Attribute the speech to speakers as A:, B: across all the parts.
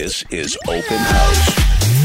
A: This is Open House.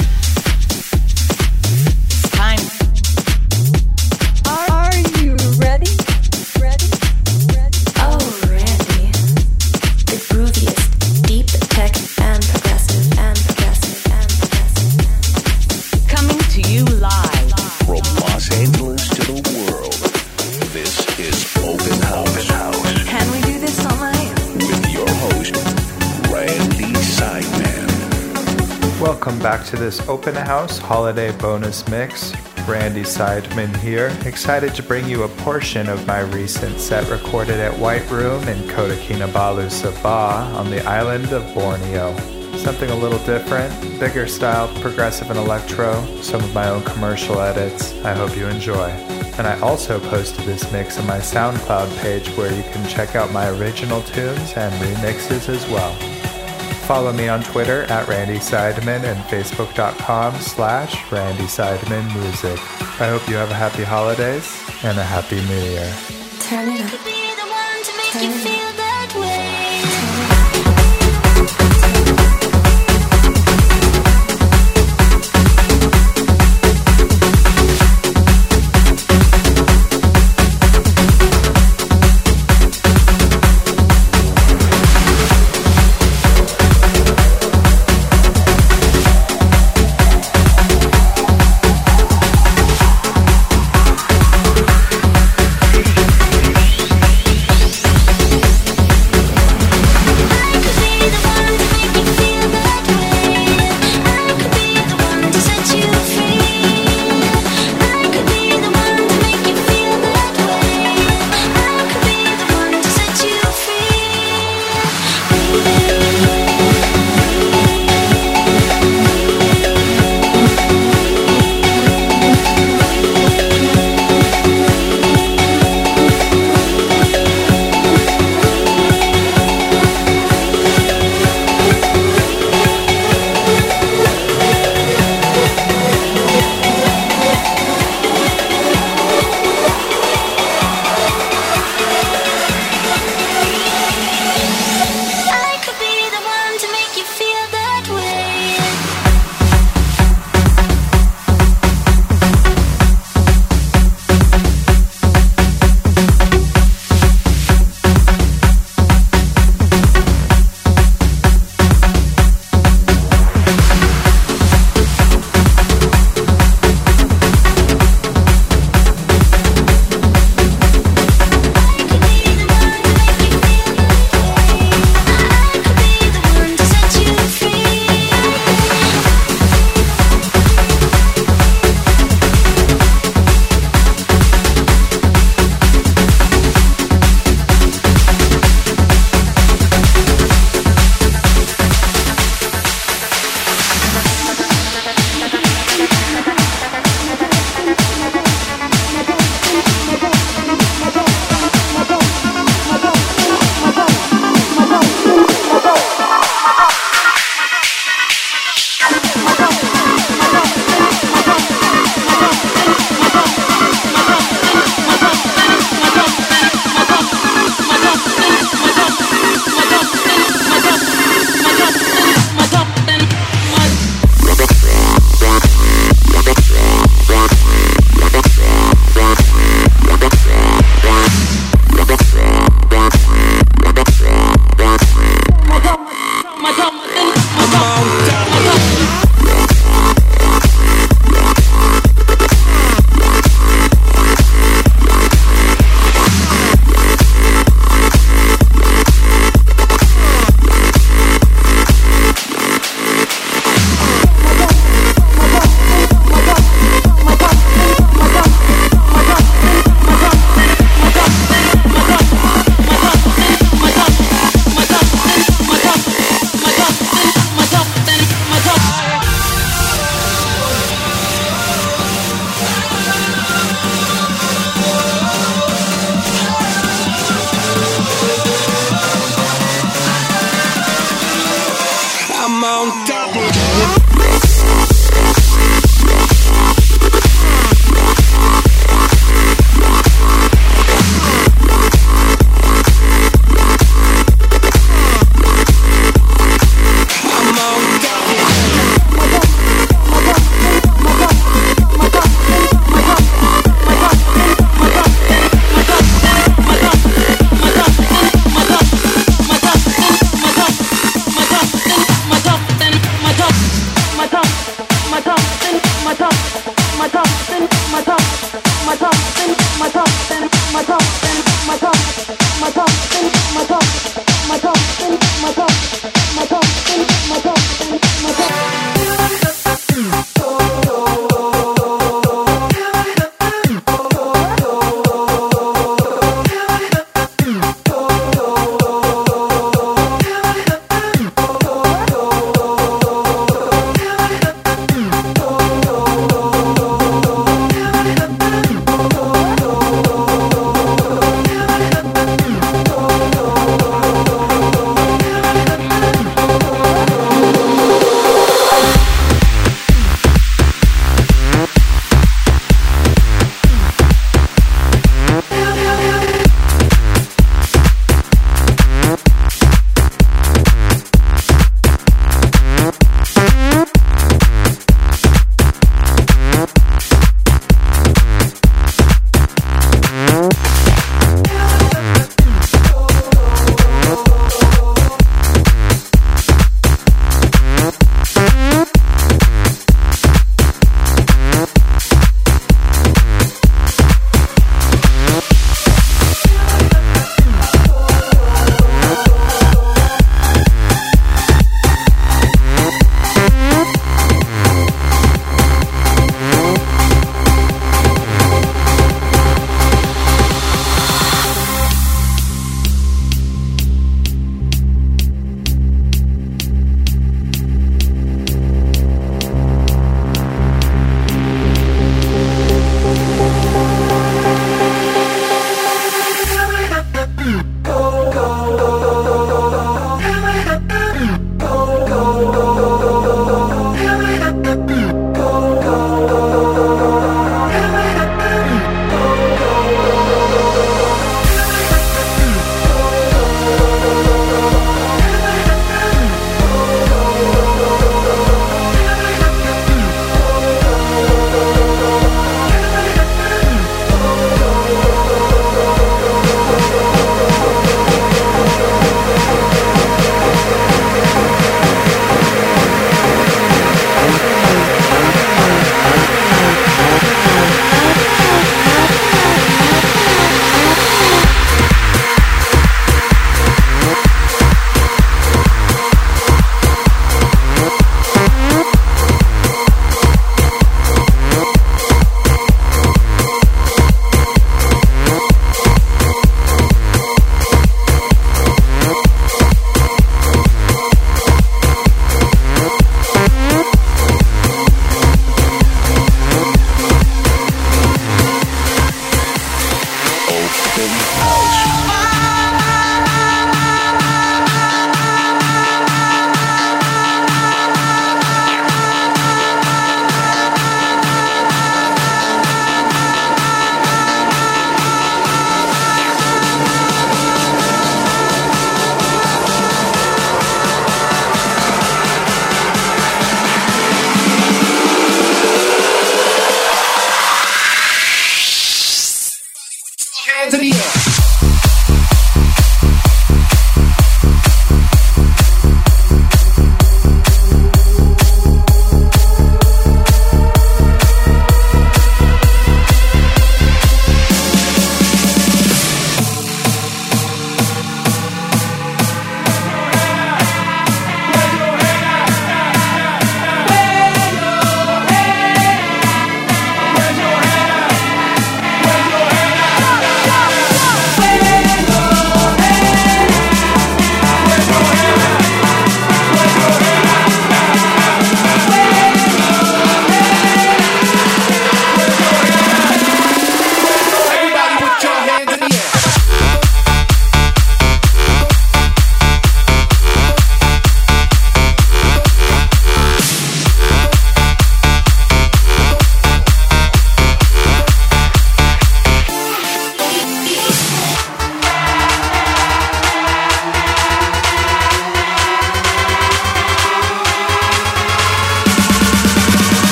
B: To
A: this open house
C: holiday bonus mix. Randy Seidman here, excited to bring you a portion of my recent set recorded at White Room in Kota Kinabalu, Sabah on the island of Borneo. Something a little different, bigger style, progressive and electro, some of my own commercial edits. I hope you enjoy. And I also posted this mix on my SoundCloud page where you can check out my original tunes and remixes as well. Follow me on Twitter at Randy Seidman and Facebook.com slash Randy Seidman Music. I hope you have a happy holidays and a happy new year.
D: Turn it up.
E: be the one to make you
D: Turn it up.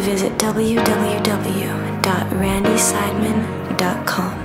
E: Visit www.randyseidman.com.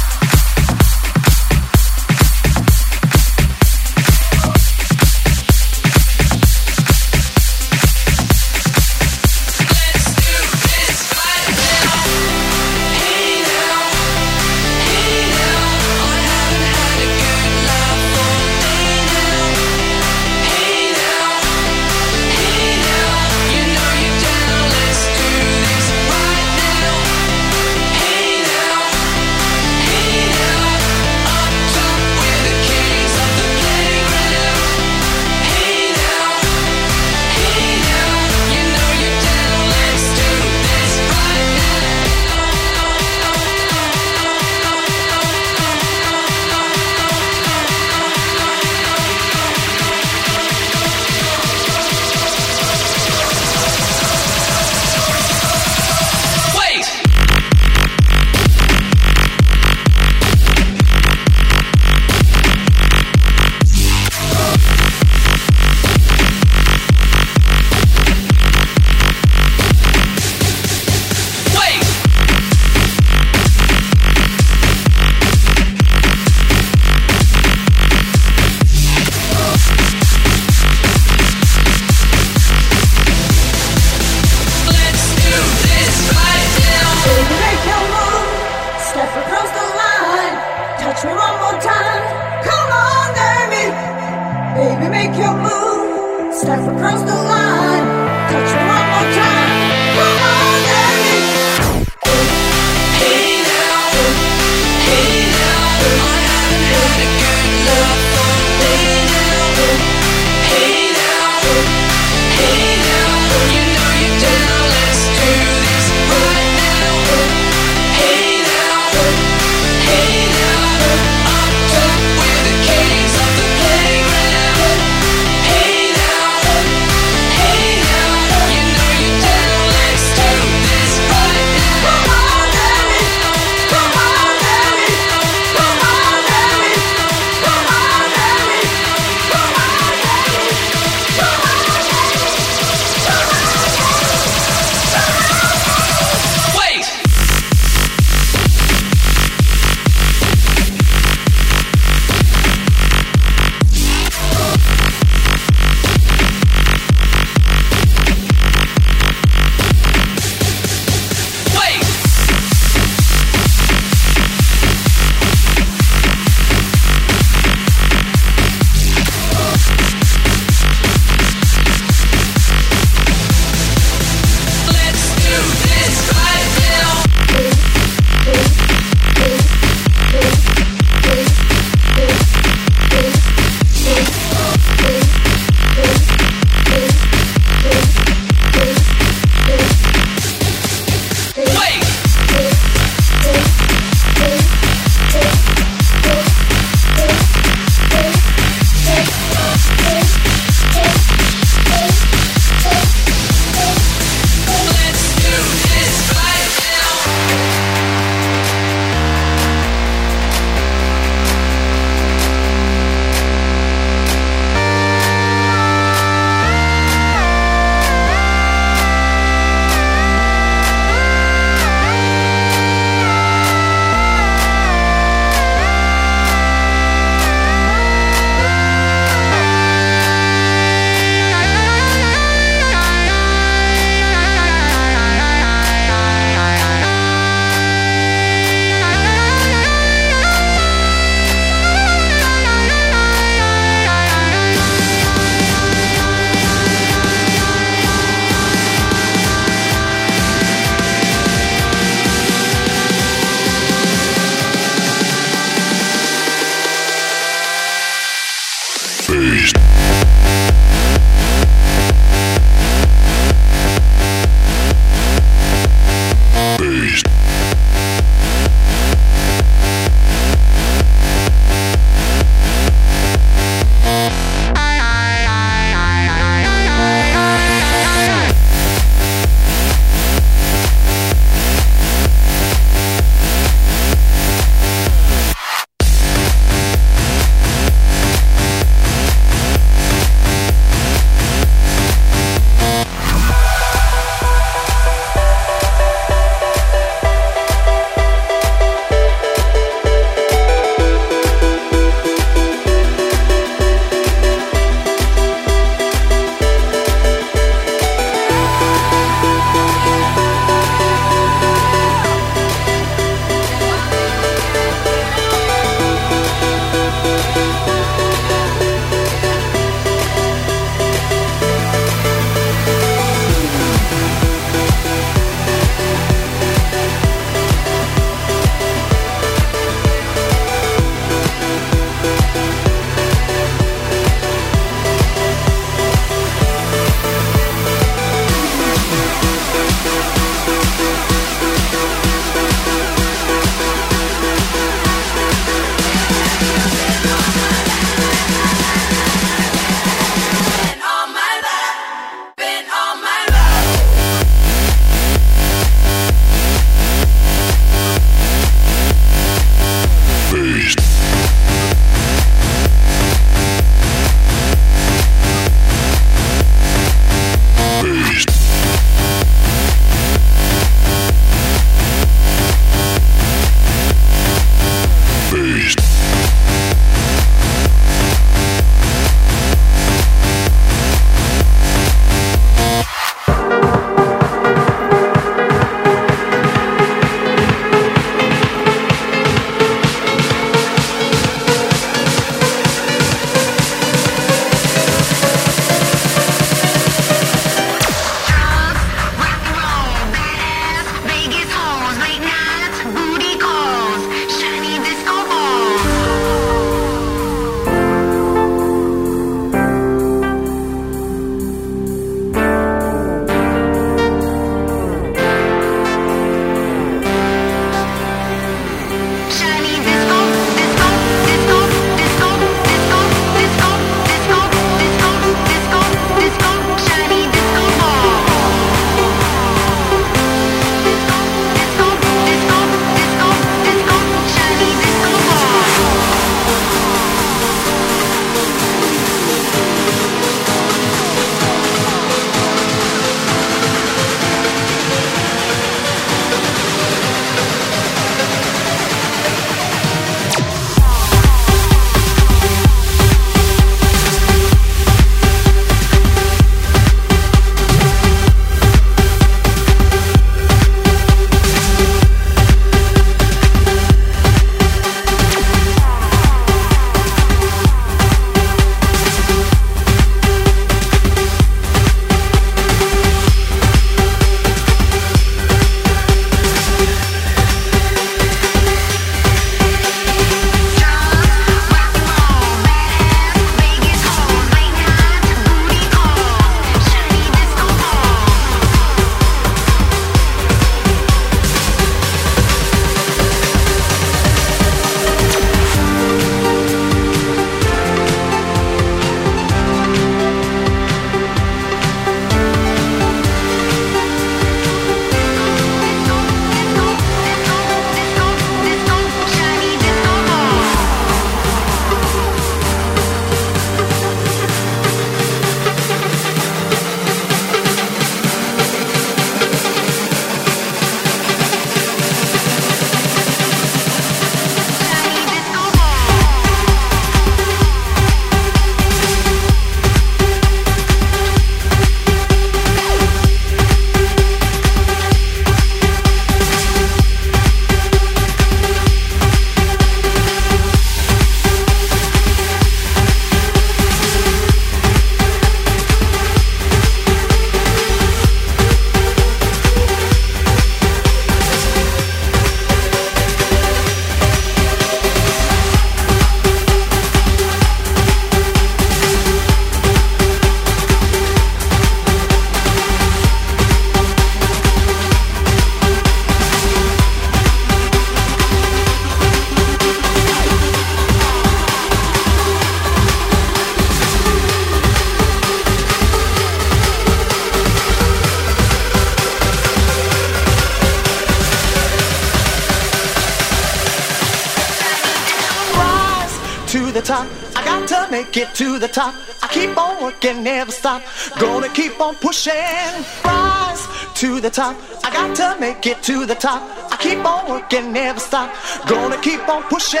F: keep on pushing. Rise to the top. I got to make it to the top. I keep on working, never stop. Gonna keep on pushing.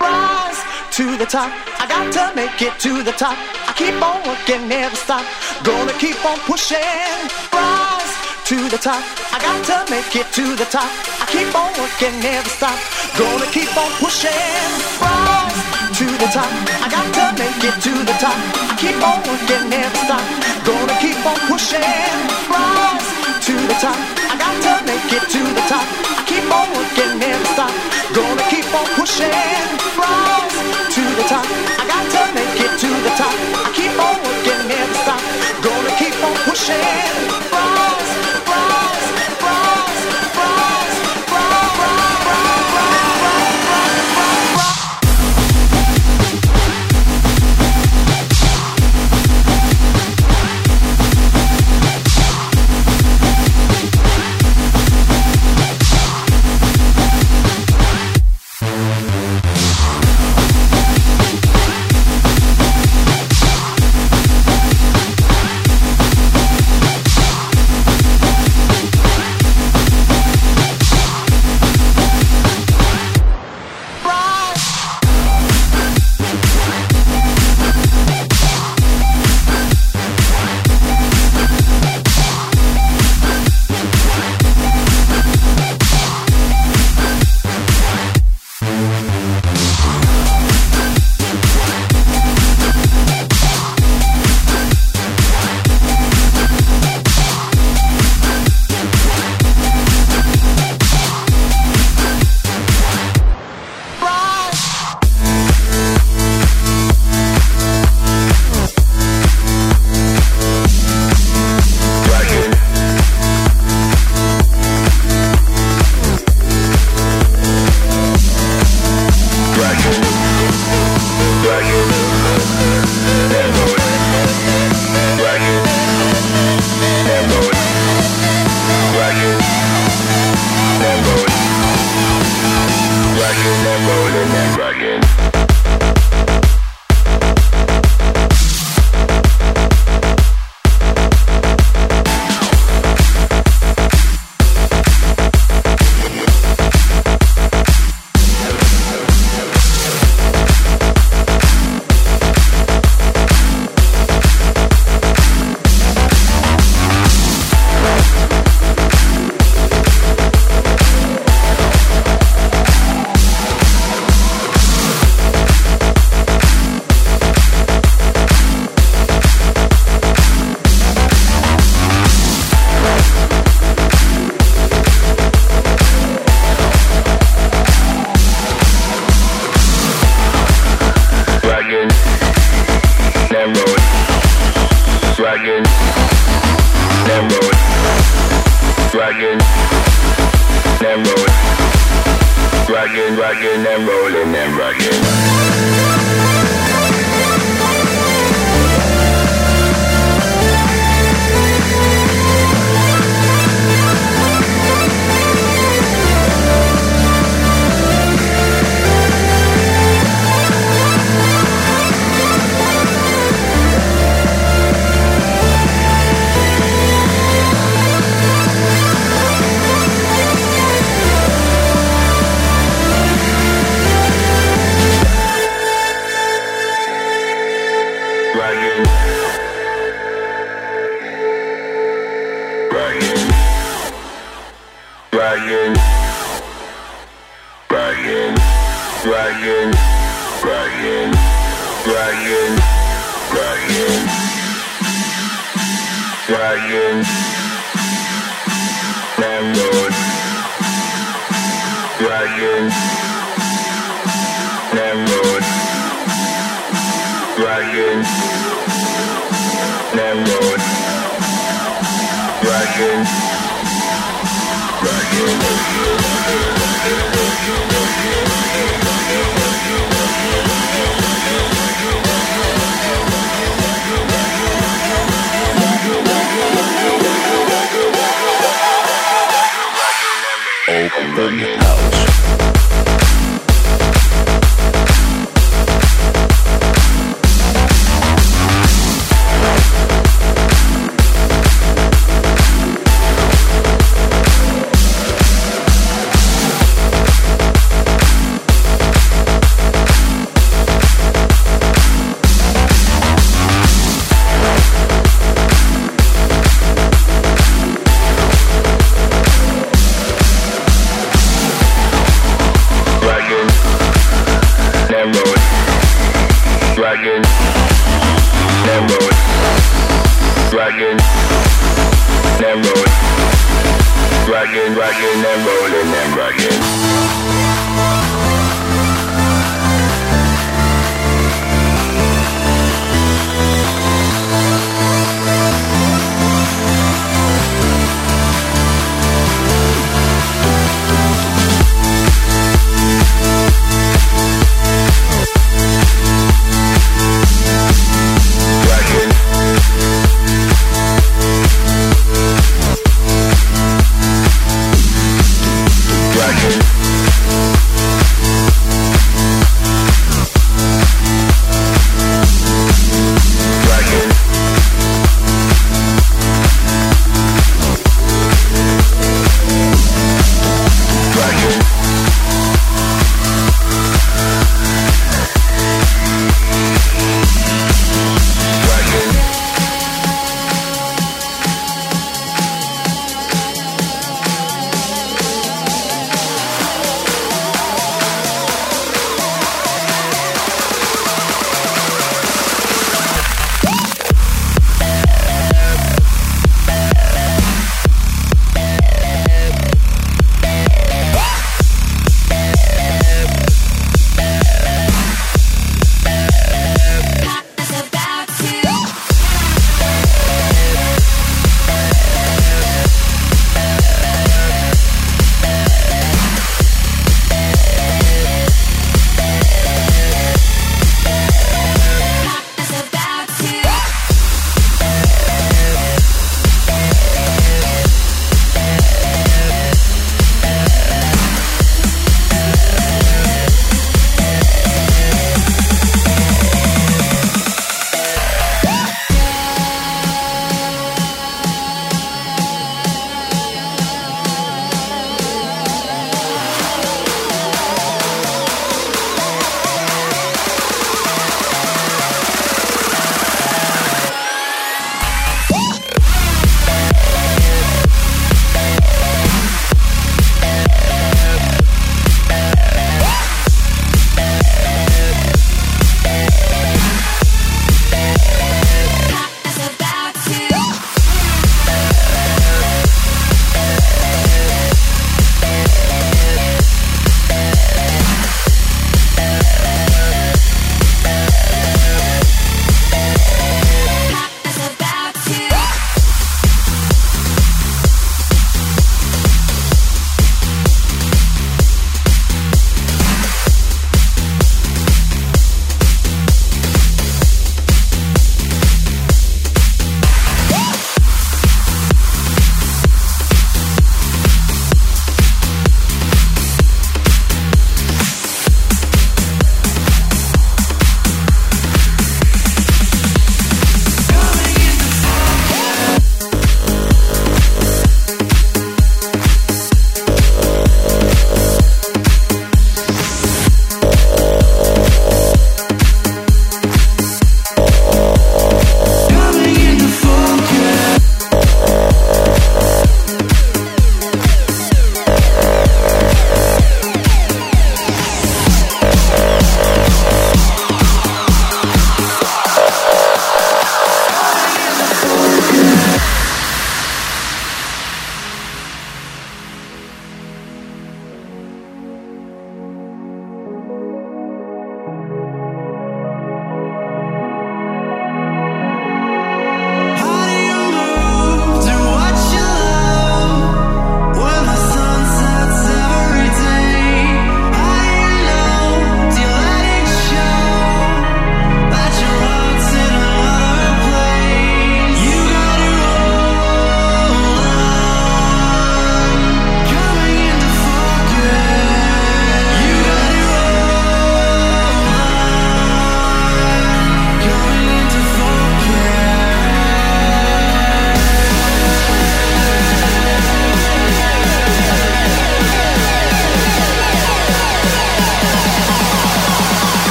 F: Rise to the top. I got to make it to the top. I keep on working, never stop. Gonna keep on pushing. Rise to the top. I got to make it to the top. I keep on working, never stop. Gonna keep on pushing. Rise to the top. I got to make it to the top. I keep on working, never stop. Gonna keep on pushing. Rise to the top. I got to make it to the top. I keep on working, never stop. Gonna keep on pushing. Rise to the top. I got to make it to the top. I keep on working, never stop. Gonna keep on pushing.
G: Ryan, Ryan, Ryan. Thank you.